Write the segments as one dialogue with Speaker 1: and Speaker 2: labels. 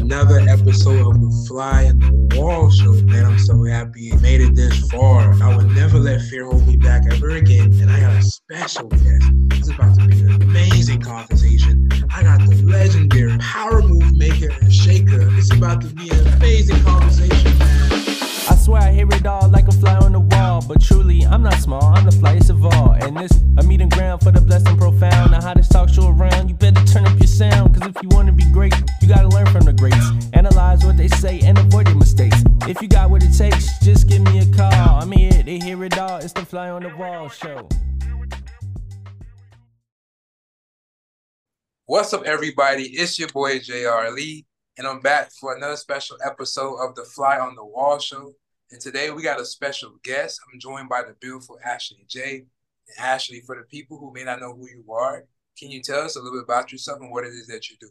Speaker 1: another episode of the Fly on the Wall show. Man, I'm so happy made it this far. I would never let fear hold me back ever again. And I got a special guest. This is about to be an amazing conversation. I got the legendary power move maker and shaker. It's about to be an amazing conversation, man.
Speaker 2: I swear I hear it all like a fly on the wall. But truly, I'm not small, I'm the flyest of all. And this a meeting ground for the blessed and profound. The hottest talk show around. You better turn up your sound. Cause if you wanna be great, you gotta learn from the greats. Analyze what they say and avoid their mistakes. If you got what it takes, just give me a call. I'm here, to hear it all. It's the fly on the wall show.
Speaker 1: What's up, everybody? It's your boy JR Lee, and I'm back for another special episode of the Fly on the Wall show. And today we got a special guest. I'm joined by the beautiful Ashley J. And Ashley, for the people who may not know who you are, can you tell us a little bit about yourself and what it is that you do?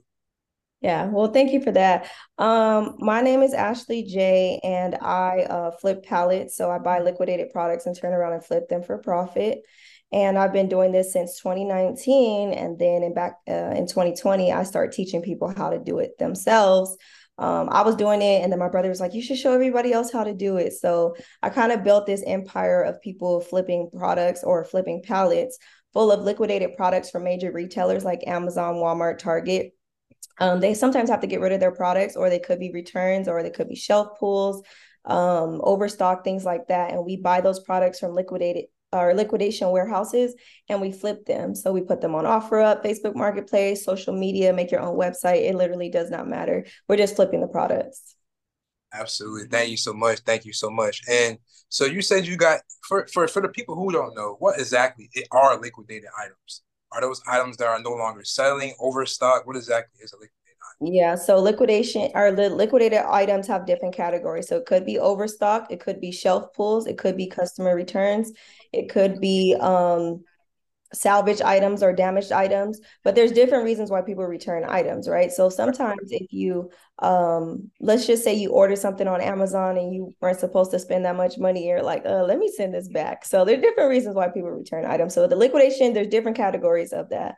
Speaker 3: Yeah, well, thank you for that. Um, my name is Ashley J, and I uh, flip pallets. So I buy liquidated products and turn around and flip them for profit. And I've been doing this since 2019. And then in back uh, in 2020, I started teaching people how to do it themselves. Um, I was doing it, and then my brother was like, "You should show everybody else how to do it." So I kind of built this empire of people flipping products or flipping pallets full of liquidated products from major retailers like Amazon, Walmart, Target. Um, they sometimes have to get rid of their products, or they could be returns, or they could be shelf pulls, um, overstock, things like that. And we buy those products from liquidated our liquidation warehouses and we flip them. So we put them on OfferUp, Facebook Marketplace, social media, make your own website. It literally does not matter. We're just flipping the products.
Speaker 1: Absolutely. Thank you so much. Thank you so much. And so you said you got for for for the people who don't know, what exactly are liquidated items? Are those items that are no longer selling, overstock? What exactly is a liquidated?
Speaker 3: Yeah, so liquidation or the liquidated items have different categories. So it could be overstock, it could be shelf pulls, it could be customer returns, it could be um salvage items or damaged items but there's different reasons why people return items right? So sometimes if you um let's just say you order something on amazon and you weren't supposed to spend that much money you're like uh, let me send this back. So there are different reasons why people return items. So the liquidation there's different categories of that.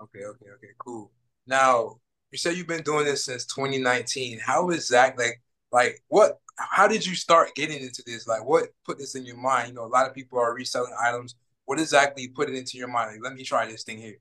Speaker 1: Okay okay okay cool. Now you said you've been doing this since 2019 how is that like like what how did you start getting into this like what put this in your mind you know a lot of people are reselling items what exactly put it into your mind? Like, let me try this thing here.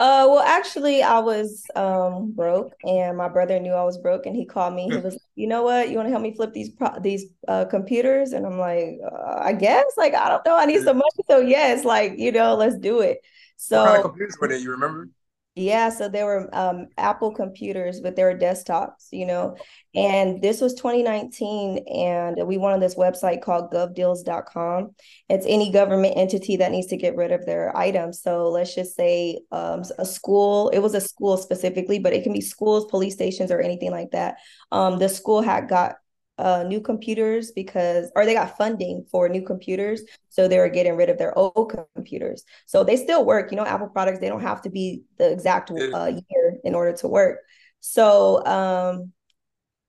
Speaker 3: Uh, well, actually, I was um broke, and my brother knew I was broke, and he called me. He was, you know what? You want to help me flip these pro- these uh, computers? And I'm like, uh, I guess. Like, I don't know. I need some money, so yes, like you know, let's do it. So,
Speaker 1: what kind of computers were they? You remember?
Speaker 3: Yeah, so there were um, Apple computers, but they were desktops, you know. And this was 2019, and we went on this website called govdeals.com. It's any government entity that needs to get rid of their items. So let's just say um, a school, it was a school specifically, but it can be schools, police stations, or anything like that. Um, the school had got uh, new computers because, or they got funding for new computers. So they were getting rid of their old computers. So they still work. You know, Apple products, they don't have to be the exact uh, year in order to work. So um,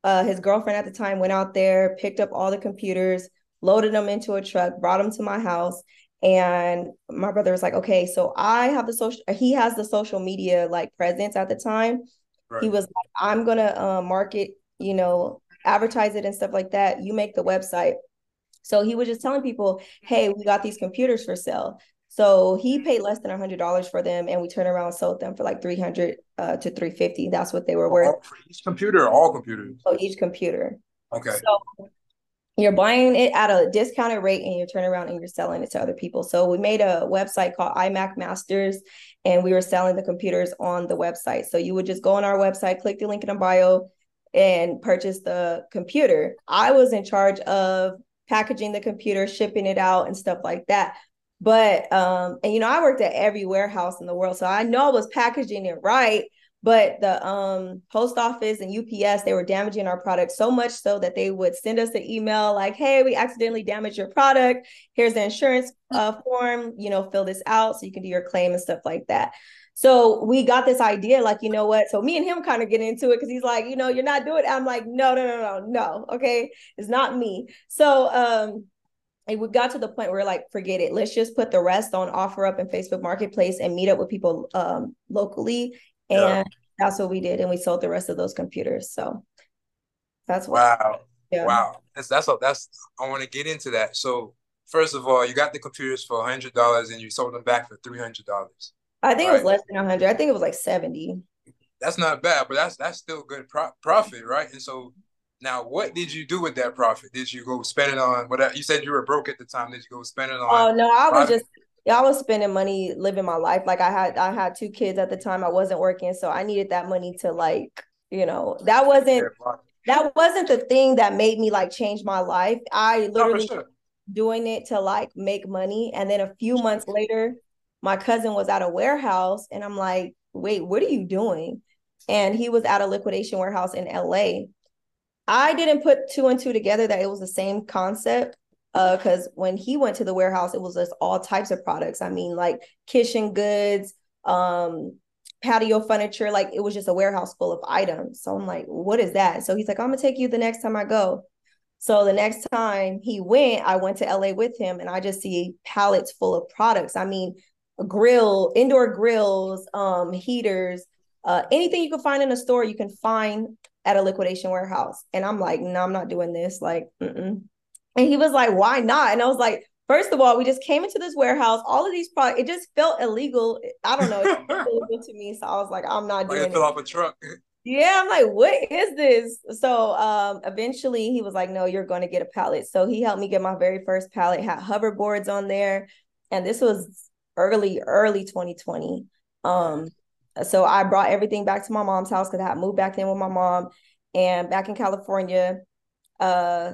Speaker 3: uh, his girlfriend at the time went out there, picked up all the computers, loaded them into a truck, brought them to my house. And my brother was like, okay, so I have the social, he has the social media like presence at the time. Right. He was like, I'm going to uh, market, you know, advertise it and stuff like that. You make the website. So he was just telling people, hey, we got these computers for sale. So he paid less than a hundred dollars for them, and we turned around and sold them for like three hundred uh, to three fifty. That's what they were worth.
Speaker 1: For each computer, all computers.
Speaker 3: Oh, each computer.
Speaker 1: Okay.
Speaker 3: So you're buying it at a discounted rate, and you turn around and you're selling it to other people. So we made a website called iMac Masters, and we were selling the computers on the website. So you would just go on our website, click the link in the bio, and purchase the computer. I was in charge of packaging the computer, shipping it out, and stuff like that. But um, and you know, I worked at every warehouse in the world, so I know I was packaging it right. But the um, post office and UPS, they were damaging our product so much so that they would send us an email like, "Hey, we accidentally damaged your product. Here's the insurance uh, form. You know, fill this out so you can do your claim and stuff like that." So we got this idea, like, you know what? So me and him kind of get into it because he's like, you know, you're not doing it. I'm like, no, no, no, no, no. Okay. It's not me. So um and we got to the point where like, forget it. Let's just put the rest on offer up and Facebook Marketplace and meet up with people um locally and yeah. that's what we did, and we sold the rest of those computers. So that's
Speaker 1: what, wow, yeah. wow. That's that's that's. I want to get into that. So first of all, you got the computers for hundred dollars, and you sold them back for three hundred dollars.
Speaker 3: I think right? it was less than hundred. I think it was like seventy.
Speaker 1: That's not bad, but that's that's still good pro- profit, right? And so now, what did you do with that profit? Did you go spend it on whatever? You said you were broke at the time. Did you go spend it on?
Speaker 3: Oh no, I was just yeah, I was spending money living my life. Like I had I had two kids at the time. I wasn't working, so I needed that money to like you know that wasn't that wasn't the thing that made me like change my life. I literally no, sure. doing it to like make money, and then a few months later, my cousin was at a warehouse, and I'm like, wait, what are you doing? And he was at a liquidation warehouse in LA I didn't put two and two together that it was the same concept. Uh, because when he went to the warehouse, it was just all types of products. I mean, like kitchen goods, um, patio furniture, like it was just a warehouse full of items. So I'm like, what is that? So he's like, I'm gonna take you the next time I go. So the next time he went, I went to LA with him and I just see pallets full of products. I mean, grill, indoor grills, um, heaters, uh, anything you can find in a store, you can find at a liquidation warehouse. And I'm like, no, I'm not doing this. Like, mm-mm. and he was like, why not? And I was like, first of all, we just came into this warehouse. All of these products, it just felt illegal. I don't know, it illegal to me. So I was like, I'm not doing
Speaker 1: it. Fill off a truck.
Speaker 3: Yeah, I'm like, what is this? So um eventually he was like, No, you're going to get a pallet. So he helped me get my very first pallet, had hoverboards on there. And this was early, early 2020. Um, so I brought everything back to my mom's house because I moved back in with my mom. And back in California, uh,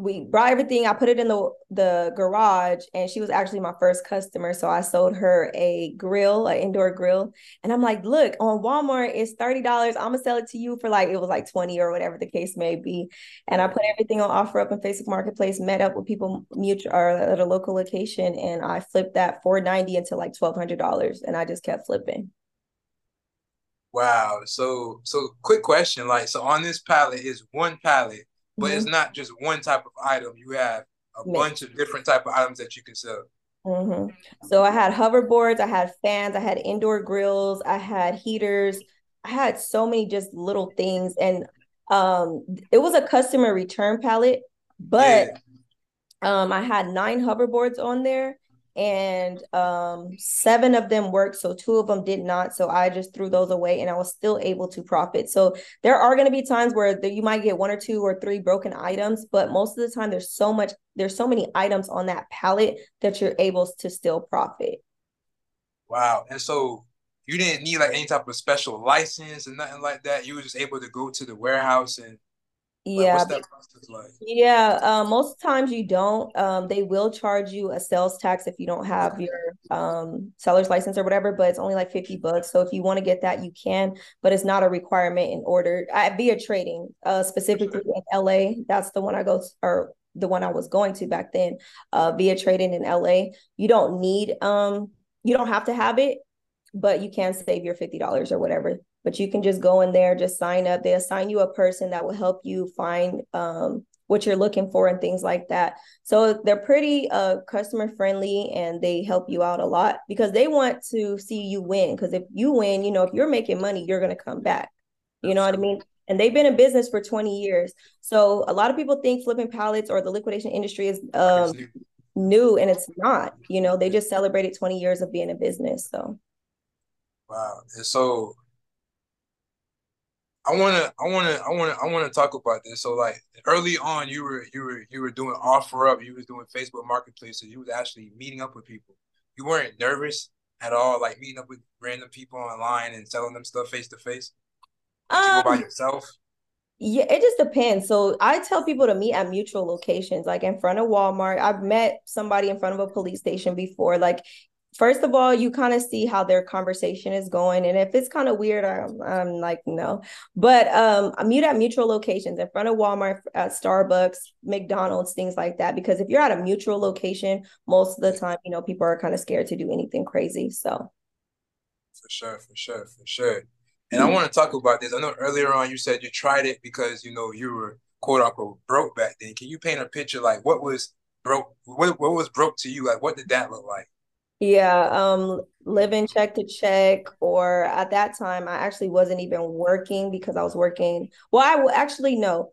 Speaker 3: we brought everything. I put it in the the garage, and she was actually my first customer. So I sold her a grill, an indoor grill, and I'm like, "Look, on Walmart, it's thirty dollars. I'm gonna sell it to you for like it was like twenty or whatever the case may be." And I put everything on offer up in Facebook Marketplace. Met up with people mutual or at a local location, and I flipped that four ninety into like twelve hundred dollars, and I just kept flipping.
Speaker 1: Wow. So so quick question. Like so on this pallet is one pallet, but mm-hmm. it's not just one type of item. You have a bunch of different type of items that you can sell.
Speaker 3: Mm-hmm. So I had hoverboards, I had fans, I had indoor grills, I had heaters, I had so many just little things, and um, it was a customer return pallet, but yeah. um, I had nine hoverboards on there, and um, seven of them worked so two of them did not so i just threw those away and i was still able to profit. So there are going to be times where the, you might get one or two or three broken items but most of the time there's so much there's so many items on that pallet that you're able to still profit.
Speaker 1: Wow and so you didn't need like any type of special license and nothing like that? You were just able to go to the warehouse and
Speaker 3: yeah. Like? Yeah. Uh, most times you don't. Um, they will charge you a sales tax if you don't have your um, seller's license or whatever, but it's only like 50 bucks. So if you want to get that, you can, but it's not a requirement in order at via trading, uh, specifically in LA. That's the one I go to, or the one I was going to back then, uh, via trading in LA. You don't need um you don't have to have it, but you can save your $50 or whatever but you can just go in there, just sign up. They assign you a person that will help you find um, what you're looking for and things like that. So they're pretty uh, customer friendly and they help you out a lot because they want to see you win. Because if you win, you know, if you're making money, you're going to come back. You know what I mean? And they've been in business for 20 years. So a lot of people think flipping pallets or the liquidation industry is um, new, and it's not. You know, they just celebrated 20 years of being in business. So.
Speaker 1: Wow. And so I wanna, I wanna, I wanna, I wanna talk about this. So like early on, you were, you were, you were doing OfferUp. You was doing Facebook Marketplace. So you was actually meeting up with people. You weren't nervous at all, like meeting up with random people online and selling them stuff face to face. Um, go by um, yourself?
Speaker 3: Yeah, it just depends. So I tell people to meet at mutual locations, like in front of Walmart. I've met somebody in front of a police station before. Like first of all, you kind of see how their conversation is going. And if it's kind of weird, I'm, I'm like, no. But um, I meet at mutual locations in front of Walmart, at Starbucks, McDonald's, things like that. Because if you're at a mutual location, most of the time, you know, people are kind of scared to do anything crazy. So
Speaker 1: for sure, for sure, for sure. And I want to talk about this. I know earlier on you said you tried it because you know you were quote unquote broke back then. Can you paint a picture like what was broke? What, what was broke to you? Like what did that look like?
Speaker 3: Yeah, um, living check to check, or at that time, I actually wasn't even working because I was working. Well, I will actually no.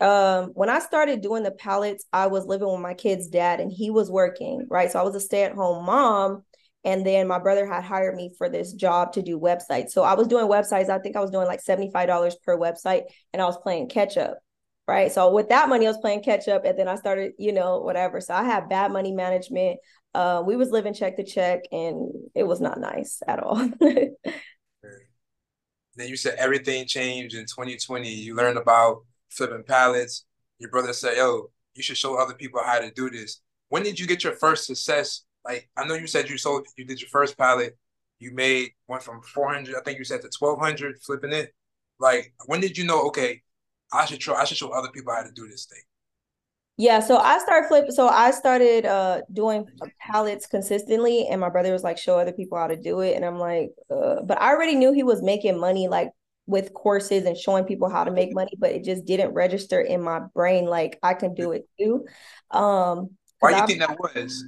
Speaker 3: Um, when I started doing the pallets, I was living with my kid's dad and he was working, right? So I was a stay-at-home mom. And then my brother had hired me for this job to do websites. So I was doing websites. I think I was doing like $75 per website and I was playing catch up right? So with that money, I was playing catch up, and then I started, you know, whatever. So I had bad money management. Uh, we was living check to check, and it was not nice at all.
Speaker 1: then you said everything changed in 2020. You learned about flipping pallets. Your brother said, "Yo, you should show other people how to do this." When did you get your first success? Like I know you said you sold, you did your first pallet. You made went from 400, I think you said to 1200 flipping it. Like when did you know? Okay, I should try. I should show other people how to do this thing.
Speaker 3: Yeah, so I started flipping. So I started uh doing pallets consistently, and my brother was like, "Show other people how to do it," and I'm like, uh, but I already knew he was making money like with courses and showing people how to make money, but it just didn't register in my brain like I can do it too. Um,
Speaker 1: Why do you I, think that was?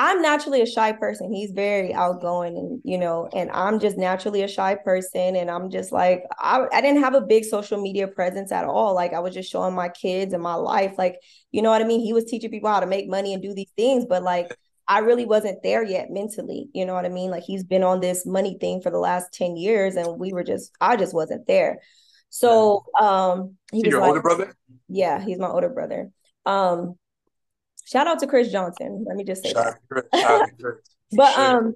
Speaker 3: I'm naturally a shy person. He's very outgoing and you know, and I'm just naturally a shy person. And I'm just like, I, I didn't have a big social media presence at all. Like I was just showing my kids and my life. Like, you know what I mean? He was teaching people how to make money and do these things, but like I really wasn't there yet mentally. You know what I mean? Like he's been on this money thing for the last 10 years and we were just, I just wasn't there. So um
Speaker 1: he was your like, older brother?
Speaker 3: Yeah, he's my older brother. Um Shout out to Chris Johnson. Let me just say Shout that. but sure. um,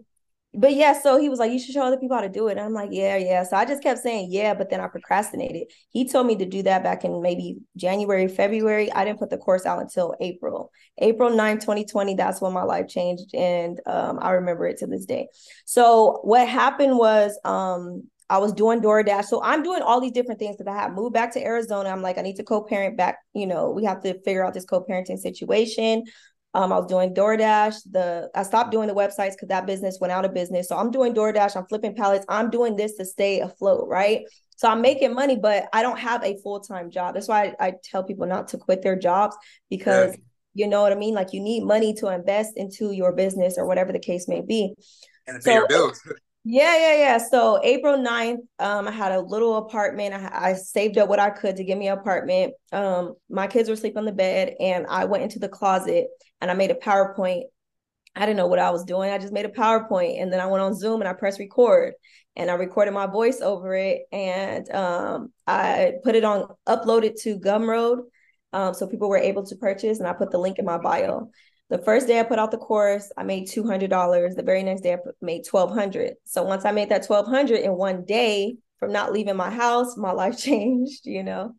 Speaker 3: but yeah, so he was like, you should show other people how to do it. And I'm like, yeah, yeah. So I just kept saying, yeah, but then I procrastinated. He told me to do that back in maybe January, February. I didn't put the course out until April. April 9, 2020, that's when my life changed. And um, I remember it to this day. So what happened was um, I was doing DoorDash. So I'm doing all these different things because I have moved back to Arizona. I'm like, I need to co-parent back. You know, we have to figure out this co-parenting situation. Um, I was doing DoorDash. The I stopped doing the websites because that business went out of business. So I'm doing DoorDash. I'm flipping pallets. I'm doing this to stay afloat, right? So I'm making money, but I don't have a full time job. That's why I, I, tell people not to quit their jobs because you know what I mean. Like you need money to invest into your business or whatever the case may be.
Speaker 1: And pay so, your bills.
Speaker 3: Yeah, yeah, yeah. So April 9th, um, I had a little apartment. I, I saved up what I could to give me an apartment. Um, my kids were asleep on the bed, and I went into the closet and I made a PowerPoint. I didn't know what I was doing. I just made a PowerPoint, and then I went on Zoom and I pressed record, and I recorded my voice over it, and um, I put it on, uploaded to Gumroad, um, so people were able to purchase, and I put the link in my bio. The first day I put out the course, I made two hundred dollars. The very next day I made twelve hundred. So once I made that twelve hundred in one day from not leaving my house, my life changed. You know.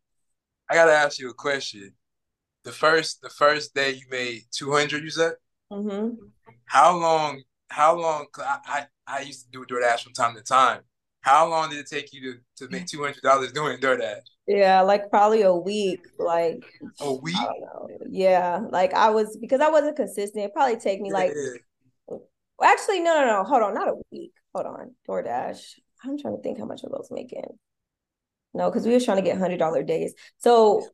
Speaker 1: I gotta ask you a question. The first the first day you made two hundred, you said.
Speaker 3: Mm-hmm.
Speaker 1: How long? How long? I, I I used to do DoorDash from time to time. How long did it take you to to make two hundred dollars doing DoorDash?
Speaker 3: Yeah, like probably a week. Like
Speaker 1: a week.
Speaker 3: Yeah, like I was because I wasn't consistent. It probably take me like. Well, actually, no, no, no. Hold on, not a week. Hold on, DoorDash. I'm trying to think how much I was making. No, because we were trying to get hundred dollar days. So,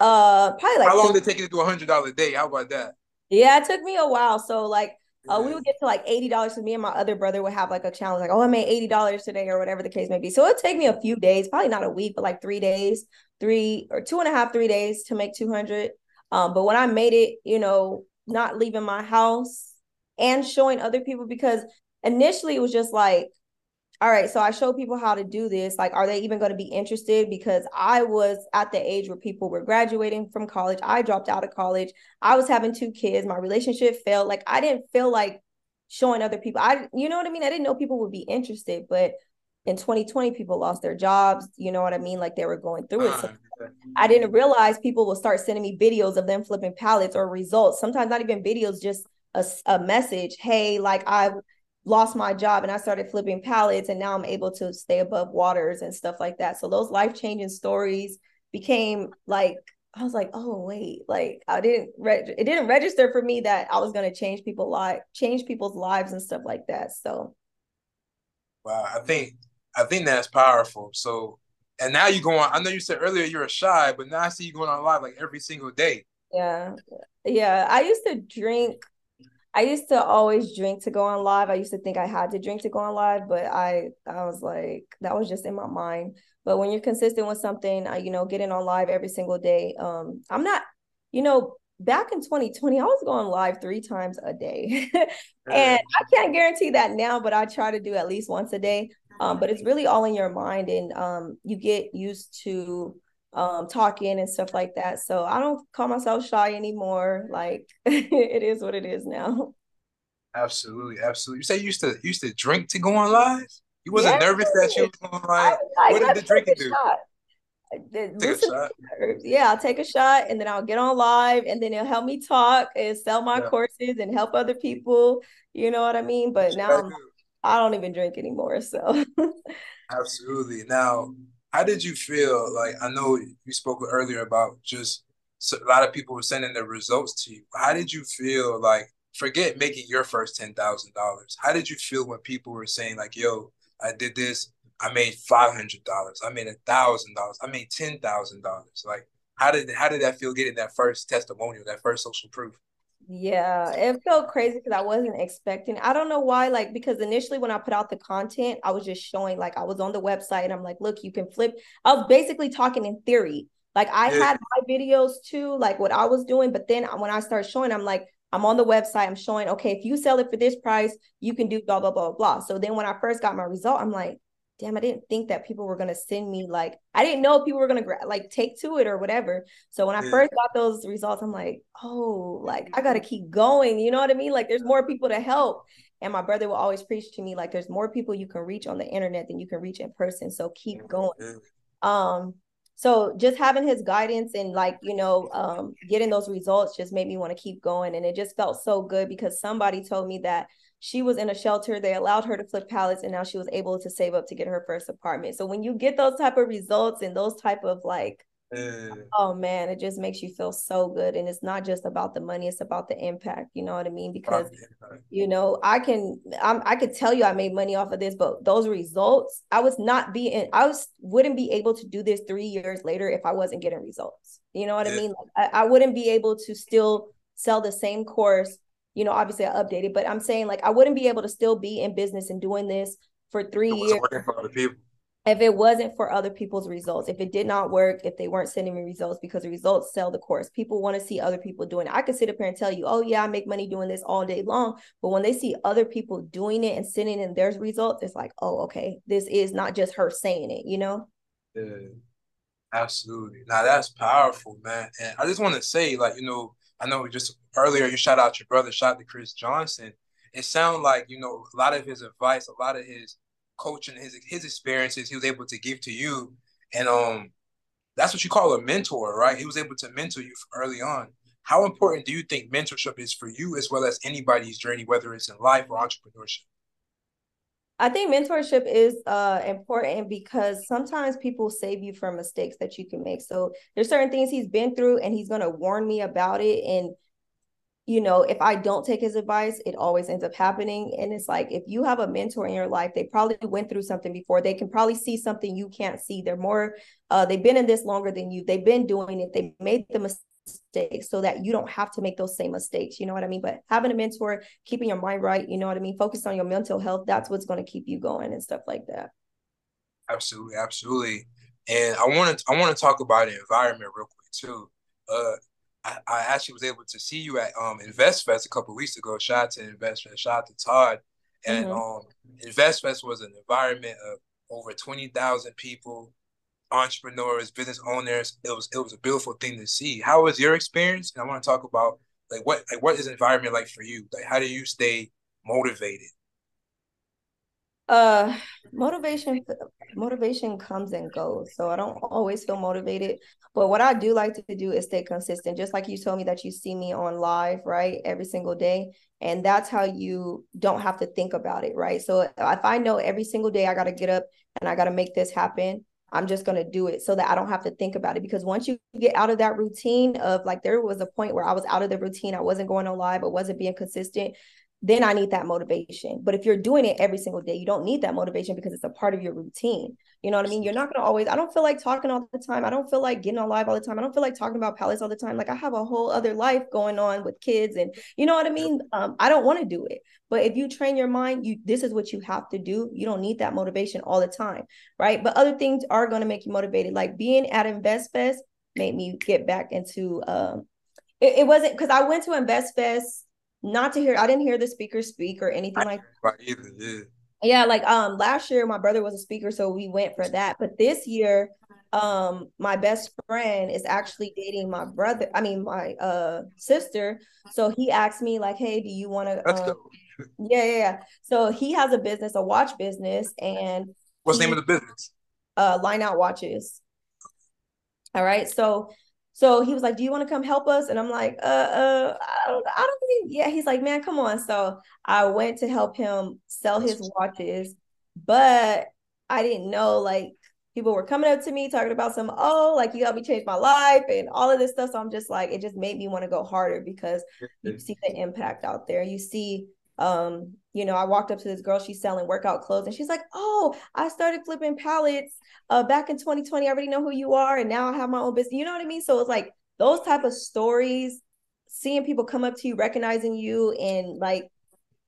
Speaker 3: uh, probably like.
Speaker 1: How long did it take you to do a hundred dollar day? How about that?
Speaker 3: Yeah, it took me a while. So like uh, we would get to like eighty dollars. So me and my other brother would have like a challenge, like, "Oh, I made eighty dollars today," or whatever the case may be. So it'd take me a few days, probably not a week, but like three days, three or two and a half, three days to make two hundred. Um, but when I made it, you know, not leaving my house and showing other people, because initially it was just like, all right, so I show people how to do this. Like, are they even going to be interested? Because I was at the age where people were graduating from college. I dropped out of college. I was having two kids. My relationship failed. Like, I didn't feel like showing other people. I, you know what I mean? I didn't know people would be interested, but in 2020, people lost their jobs. You know what I mean? Like they were going through it. So I didn't realize people will start sending me videos of them flipping pallets or results. Sometimes not even videos, just a, a message. Hey, like I've lost my job and I started flipping pallets and now I'm able to stay above waters and stuff like that. So those life-changing stories became like I was like, "Oh, wait, like I didn't it didn't register for me that I was going to change people life change people's lives and stuff like that." So
Speaker 1: Wow, I think I think that's powerful. So and now you go on I know you said earlier you're a shy, but now I see you going on live like every single day.
Speaker 3: Yeah. Yeah, I used to drink I used to always drink to go on live. I used to think I had to drink to go on live, but I I was like that was just in my mind. But when you're consistent with something, uh, you know, getting on live every single day. Um, I'm not, you know, back in 2020, I was going live three times a day. and I can't guarantee that now, but I try to do at least once a day. Um, but it's really all in your mind and um, you get used to um, talking and stuff like that. So I don't call myself shy anymore. Like it is what it is now.
Speaker 1: Absolutely, absolutely. You say you used to used to drink to go on live? You wasn't yeah. nervous that you was going live? Like, what did the drinking do? Shot.
Speaker 3: Yeah, I'll take a shot and then I'll get on live and then it'll help me talk and sell my yeah. courses and help other people. You know what I mean? But now I don't even drink anymore. So
Speaker 1: absolutely. Now, how did you feel? Like I know you spoke earlier about just so a lot of people were sending their results to you. How did you feel like forget making your first ten thousand dollars? How did you feel when people were saying like, yo, I did this, I made five hundred dollars. I made a thousand dollars. I made ten thousand dollars. Like, how did how did that feel getting that first testimonial, that first social proof?
Speaker 3: Yeah, it felt crazy because I wasn't expecting. I don't know why, like because initially when I put out the content, I was just showing like I was on the website and I'm like, look, you can flip. I was basically talking in theory. Like I yeah. had my videos too, like what I was doing, but then when I start showing, I'm like, I'm on the website, I'm showing, okay, if you sell it for this price, you can do blah blah blah blah. So then when I first got my result, I'm like, damn, I didn't think that people were gonna send me like I didn't know people were gonna like take to it or whatever. So when I first got those results, I'm like, oh, like I gotta keep going. You know what I mean? Like there's more people to help. And my brother will always preach to me like there's more people you can reach on the internet than you can reach in person. So keep going. Um, so just having his guidance and like you know um, getting those results just made me want to keep going and it just felt so good because somebody told me that she was in a shelter they allowed her to flip pallets and now she was able to save up to get her first apartment. So when you get those type of results and those type of like mm. oh man it just makes you feel so good. And it's not just about the money it's about the impact you know what i mean? Because you know i can I'm, i could tell you i made money off of this but those results i was not being i was wouldn't be able to do this three years later if i wasn't getting results. You know what yeah. i mean? Like, I, I wouldn't be able to still sell the same course you know, obviously I updated, but I'm saying like I wouldn't be able to still be in business and doing this for three years if it wasn't for other people's results. If it did not work, if they weren't sending me results because the results sell the course, people want to see other people doing it. I could sit up here and tell you, oh yeah, I make money doing this all day long, but when they see other people doing it and sending in their results, it's like, oh okay, this is not just her saying it, you know?
Speaker 1: Yeah, absolutely. Now that's powerful, man. And I just want to say, like, you know I know just earlier you shout out your brother, shout to Chris Johnson. It sounded like you know a lot of his advice, a lot of his coaching, his his experiences, he was able to give to you, and um, that's what you call a mentor, right? He was able to mentor you early on. How important do you think mentorship is for you, as well as anybody's journey, whether it's in life or entrepreneurship?
Speaker 3: I think mentorship is uh, important because sometimes people save you from mistakes that you can make. So there's certain things he's been through and he's going to warn me about it. And, you know, if I don't take his advice, it always ends up happening. And it's like, if you have a mentor in your life, they probably went through something before. They can probably see something you can't see. They're more, uh, they've been in this longer than you. They've been doing it. They made the mistake mistakes so that you don't have to make those same mistakes. You know what I mean? But having a mentor, keeping your mind right, you know what I mean? Focus on your mental health. That's what's going to keep you going and stuff like that.
Speaker 1: Absolutely, absolutely. And I want to I want to talk about the environment real quick too. Uh, I, I, actually was able to see you at um InvestFest a couple weeks ago. Shout out to InvestFest, shout out to Todd. And mm-hmm. um InvestFest was an environment of over twenty thousand people entrepreneurs, business owners. It was it was a beautiful thing to see. How was your experience? And I want to talk about like what like what is environment like for you? Like how do you stay motivated?
Speaker 3: Uh motivation motivation comes and goes. So I don't always feel motivated. But what I do like to do is stay consistent. Just like you told me that you see me on live, right? Every single day. And that's how you don't have to think about it, right? So if I know every single day I gotta get up and I gotta make this happen, I'm just going to do it so that I don't have to think about it. Because once you get out of that routine of like, there was a point where I was out of the routine, I wasn't going on live, I wasn't being consistent. Then I need that motivation. But if you're doing it every single day, you don't need that motivation because it's a part of your routine. You know what I mean? You're not gonna always, I don't feel like talking all the time. I don't feel like getting on live all the time. I don't feel like talking about pallets all the time. Like I have a whole other life going on with kids and you know what I mean? Um, I don't want to do it. But if you train your mind, you this is what you have to do. You don't need that motivation all the time, right? But other things are gonna make you motivated. Like being at Invest Fest made me get back into um it, it wasn't because I went to Invest Fest not to hear I didn't hear the speaker speak or anything like that. Either, yeah. yeah, like um last year my brother was a speaker, so we went for that. But this year, um, my best friend is actually dating my brother, I mean my uh sister. So he asked me, like, hey, do you want to um, yeah, yeah, yeah. So he has a business, a watch business, and
Speaker 1: what's the name of the business?
Speaker 3: Uh line out watches. All right. So so he was like, "Do you want to come help us?" And I'm like, "Uh, uh, I don't, I don't think." Yeah, he's like, "Man, come on." So I went to help him sell his watches, but I didn't know like people were coming up to me talking about some, oh, like you helped me change my life and all of this stuff. So I'm just like, it just made me want to go harder because you see the impact out there. You see um you know i walked up to this girl she's selling workout clothes and she's like oh i started flipping pallets uh back in 2020 i already know who you are and now i have my own business you know what i mean? So it's like those type of stories seeing people come up to you recognizing you and like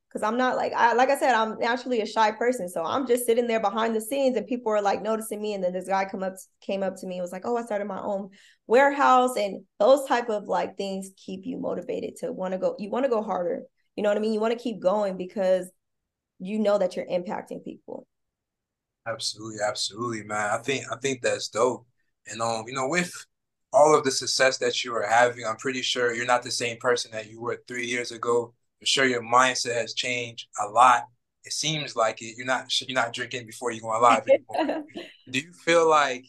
Speaker 3: because i'm not like i like i said i'm naturally a shy person so i'm just sitting there behind the scenes and people are like noticing me and then this guy come up came up to me and was like oh i started my own warehouse and those type of like things keep you motivated to want to go you want to go harder you know what I mean? You want to keep going because you know that you're impacting people.
Speaker 1: Absolutely, absolutely, man. I think I think that's dope. And um, you know, with all of the success that you are having, I'm pretty sure you're not the same person that you were three years ago. I'm sure your mindset has changed a lot. It seems like it. You're not you're not drinking before you go on live anymore. do you feel like?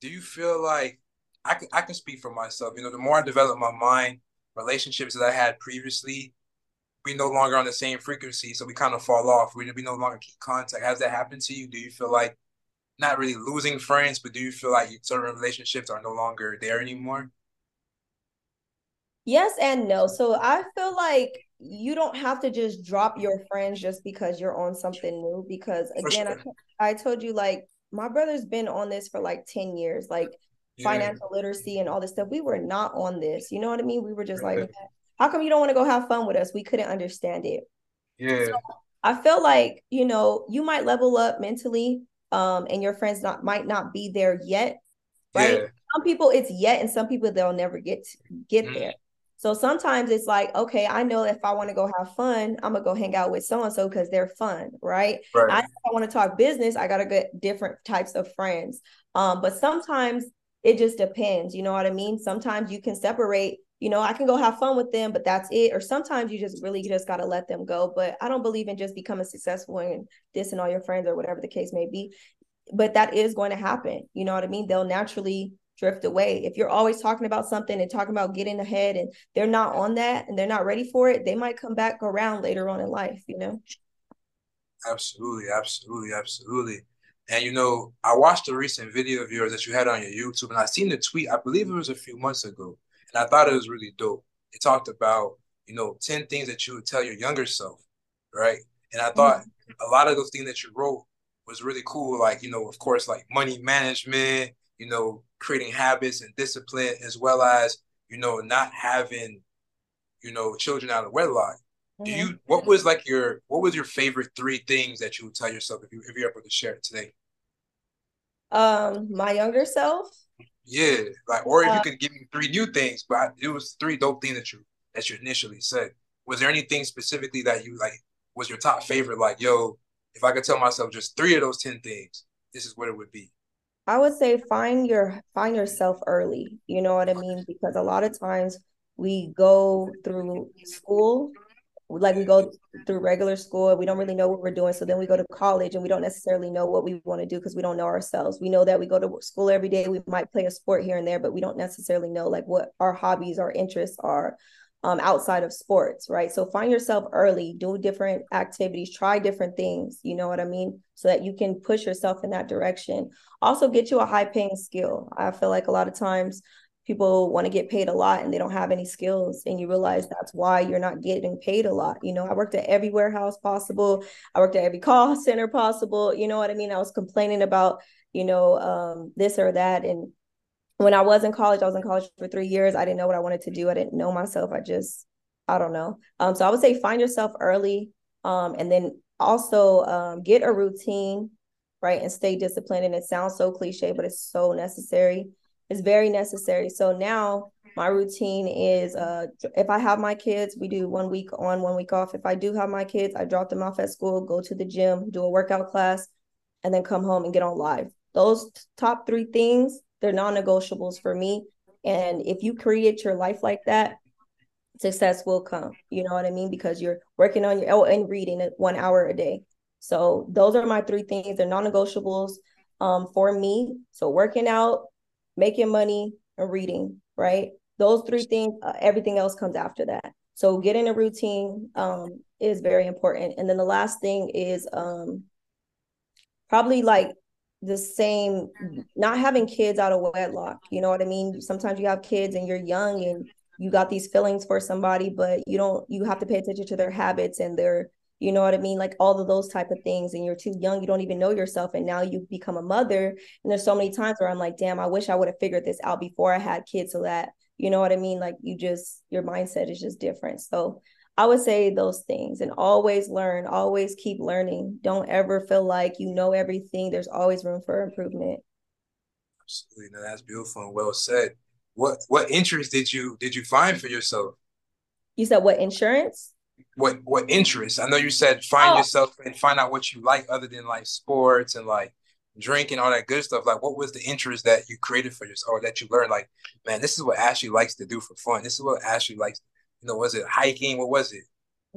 Speaker 1: Do you feel like I can I can speak for myself? You know, the more I develop my mind, relationships that I had previously, we no longer on the same frequency, so we kind of fall off. We we no longer keep contact. Has that happened to you? Do you feel like not really losing friends, but do you feel like certain relationships are no longer there anymore?
Speaker 3: Yes and no. So I feel like you don't have to just drop your friends just because you're on something new. Because again, sure. I, I told you like my brother's been on this for like 10 years, like yeah. financial literacy and all this stuff. We were not on this. You know what I mean? We were just right. like, how come you don't want to go have fun with us? We couldn't understand it.
Speaker 1: Yeah. So
Speaker 3: I feel like, you know, you might level up mentally, um, and your friends not might not be there yet. Right. Yeah. Some people it's yet, and some people they'll never get to, get mm. there. So sometimes it's like, okay, I know if I want to go have fun, I'm gonna go hang out with so and so because they're fun, right? right. I, I want to talk business, I gotta get different types of friends. Um, but sometimes it just depends, you know what I mean? Sometimes you can separate you know, I can go have fun with them, but that's it. Or sometimes you just really just got to let them go. But I don't believe in just becoming successful and dissing all your friends or whatever the case may be. But that is going to happen. You know what I mean? They'll naturally drift away. If you're always talking about something and talking about getting ahead and they're not on that and they're not ready for it, they might come back around later on in life, you know?
Speaker 1: Absolutely, absolutely, absolutely. And you know, I watched a recent video of yours that you had on your YouTube, and I seen the tweet. I believe it was a few months ago, and I thought it was really dope. It talked about, you know, 10 things that you would tell your younger self, right? And I thought mm-hmm. a lot of those things that you wrote was really cool. Like, you know, of course, like money management, you know, creating habits and discipline, as well as, you know, not having, you know, children out of wedlock. Mm-hmm. Do you what was like your what was your favorite three things that you would tell yourself if you if you're able to share it today?
Speaker 3: Um, my younger self.
Speaker 1: Yeah, like or if uh, you could give me three new things, but it was three dope things that you that you initially said. Was there anything specifically that you like was your top favorite? Like, yo, if I could tell myself just three of those ten things, this is what it would be.
Speaker 3: I would say find your find yourself early. You know what I mean? Because a lot of times we go through school like we go through regular school we don't really know what we're doing. So then we go to college and we don't necessarily know what we want to do because we don't know ourselves. We know that we go to school every day. We might play a sport here and there but we don't necessarily know like what our hobbies our interests are um, outside of sports right? So find yourself early do different activities try different things you know what i mean? So that you can push yourself in that direction. Also get you a high paying skill. I feel like a lot of times people want to get paid a lot and they don't have any skills and you realize that's why you're not getting paid a lot you know? I worked at every warehouse possible. I worked at every call center possible you know what i mean? I was complaining about you know um, this or that and when i was in college i was in college for three years. I didn't know what i wanted to do. I didn't know myself. I just i don't know. Um, so i would say find yourself early um, and then also um, get a routine right and stay disciplined. And it sounds so cliche but it's so necessary it's very necessary. So now my routine is uh if I have my kids, we do one week on, one week off. If I do have my kids, I drop them off at school, go to the gym, do a workout class, and then come home and get on live. Those top three things, they're non-negotiables for me. And if you create your life like that, success will come. You know what I mean? Because you're working on your oh and reading it one hour a day. So those are my three things. They're non-negotiables um, for me. So working out, making money, and reading, right? Those three things, uh, everything else comes after that. So getting a routine um, is very important. And then the last thing is um, probably like the same, not having kids out of wedlock. You know what I mean? Sometimes you have kids and you're young and you got these feelings for somebody, but you don't, you have to pay attention to their habits and their you know what i mean? Like all of those type of things and you're too young you don't even know yourself and now you become a mother and there's so many times where i'm like damn i wish i would have figured this out before i had kids so that you know what i mean? Like you just your mindset is just different. So i would say those things and always learn always keep learning. Don't ever feel like you know everything. There's always room for improvement.
Speaker 1: Absolutely. No that's beautiful and well said. What what interest did you did you find for yourself?
Speaker 3: You said what insurance
Speaker 1: what what interests? I know you said find oh. yourself and find out what you like other than like sports and like drinking all that good stuff. Like, what was the interest that you created for yourself, or that you learned? Like, man, this is what Ashley likes to do for fun. This is what Ashley likes. You know, was it hiking? What was it?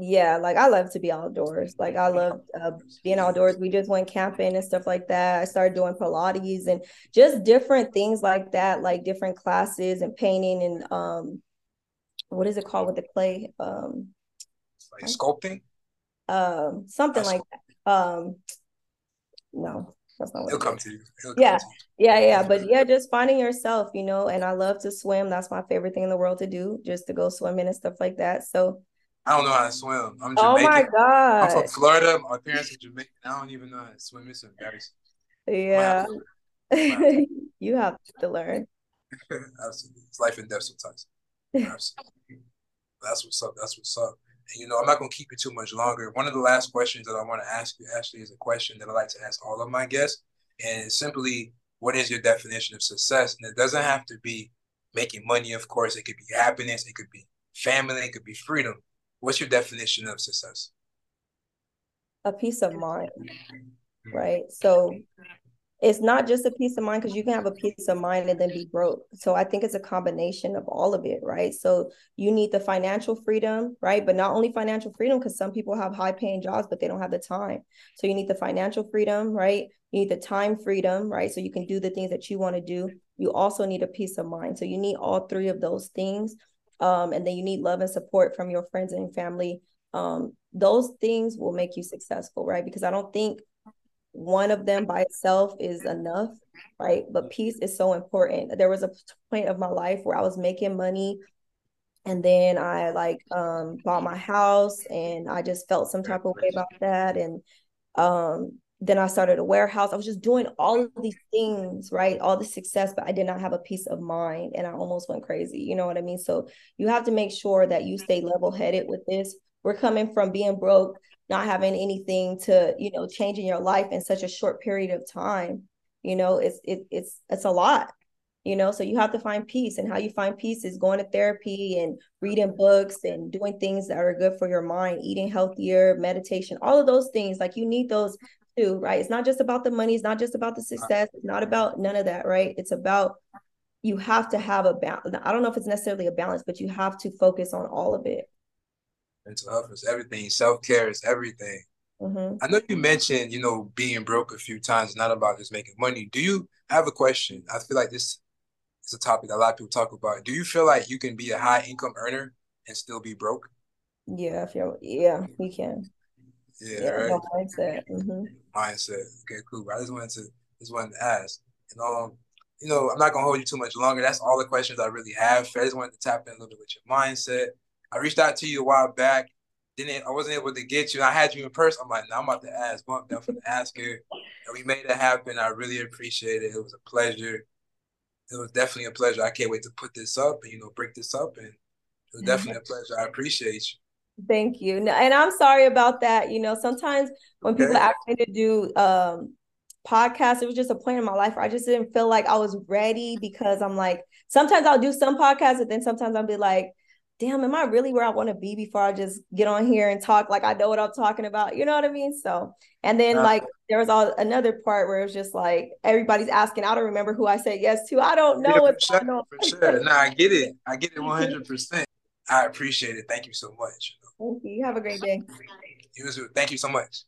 Speaker 3: Yeah, like I love to be outdoors. Like I love uh, being outdoors. We just went camping and stuff like that. I started doing Pilates and just different things like that, like different classes and painting and um, what is it called with the clay? Um,
Speaker 1: like sculpting?
Speaker 3: Um, something like that. Um, no,
Speaker 1: that's not what it'll come to you.
Speaker 3: yeah, to you. yeah, yeah. But yeah, just finding yourself, you know. And I love to swim. That's my favorite thing in the world to do, just to go swimming and stuff like that. So.
Speaker 1: I don't know how to swim. I'm Jamaican.
Speaker 3: Oh my god!
Speaker 1: I'm from Florida. My parents are Jamaican. I don't even know how to swim. It's embarrassing.
Speaker 3: Yeah. you have to learn.
Speaker 1: Absolutely. It's life and death sometimes. Absolutely. That's what's up. That's what's up you know, I'm not going to keep you too much longer. One of the last questions that I want to ask you actually is a question that I like to ask all of my guests. And it's simply, what is your definition of success? And it doesn't have to be making money, of course. It could be happiness, it could be family, it could be freedom. What's your definition of success?
Speaker 3: A peace of mind, mm-hmm. right? So it's not just a peace of mind because you can have a peace of mind and then be broke. So I think it's a combination of all of it, right? So you need the financial freedom, right? But not only financial freedom, because some people have high paying jobs, but they don't have the time. So you need the financial freedom, right? You need the time freedom, right? So you can do the things that you want to do. You also need a peace of mind. So you need all three of those things. Um, and then you need love and support from your friends and family. Um, those things will make you successful, right? Because I don't think one of them by itself is enough, right? But peace is so important. There was a point of my life where I was making money and then I like um bought my house and I just felt some type of way about that and um then I started a warehouse. I was just doing all of these things, right? All the success, but I did not have a peace of mind and I almost went crazy. You know what I mean? So you have to make sure that you stay level headed with this. We're coming from being broke not having anything to you know changing your life in such a short period of time you know it's it, it's it's a lot you know so you have to find peace and how you find peace is going to therapy and reading books and doing things that are good for your mind eating healthier meditation all of those things like you need those too right? It's not just about the money it's not just about the success it's not about none of that right? It's about you have to have a balance i don't know if it's necessarily a balance but you have to focus on all of it
Speaker 1: mental health is everything. Self care is everything. Mm-hmm. I know you mentioned, you know, being broke a few times, not about just making money. Do you I have a question? I feel like this is a topic that a lot of people talk about. Do you feel like you can be a high income earner and still be broke?
Speaker 3: Yeah, if you're, yeah, we can.
Speaker 1: Yeah, yeah right.
Speaker 3: Mindset. Mm-hmm.
Speaker 1: Mindset. Okay, cool. I just wanted to just wanted to ask. And um, you know, I'm not gonna hold you too much longer. That's all the questions I really have. I just wanted to tap in a little bit with your mindset. I reached out to you a while back. Didn't I wasn't able to get you. I had you in person. I'm like, now I'm about to ask Bump down for the ask her. And we made it happen. I really appreciate it. It was a pleasure. It was definitely a pleasure. I can't wait to put this up and you know break this up. And it was definitely a pleasure. I appreciate you.
Speaker 3: Thank you. And I'm sorry about that. You know, sometimes when okay. people ask me to do um podcasts, It was just a point in my life where I just didn't feel like I was ready because I'm like, sometimes I'll do some podcasts, and then sometimes I'll be like, damn, am I really where I want to be before I just get on here and talk like I know what I'm talking about? You know what I mean? So, and then uh, like there was all another part where it was just like everybody's asking. I don't remember who I said yes to. I don't know.
Speaker 1: Yeah, for, sure, know. for sure. No, I get it. I get it 100. percent I appreciate it. Thank you so much.
Speaker 3: Thank you. Have a great day.
Speaker 1: You too. Thank you so much.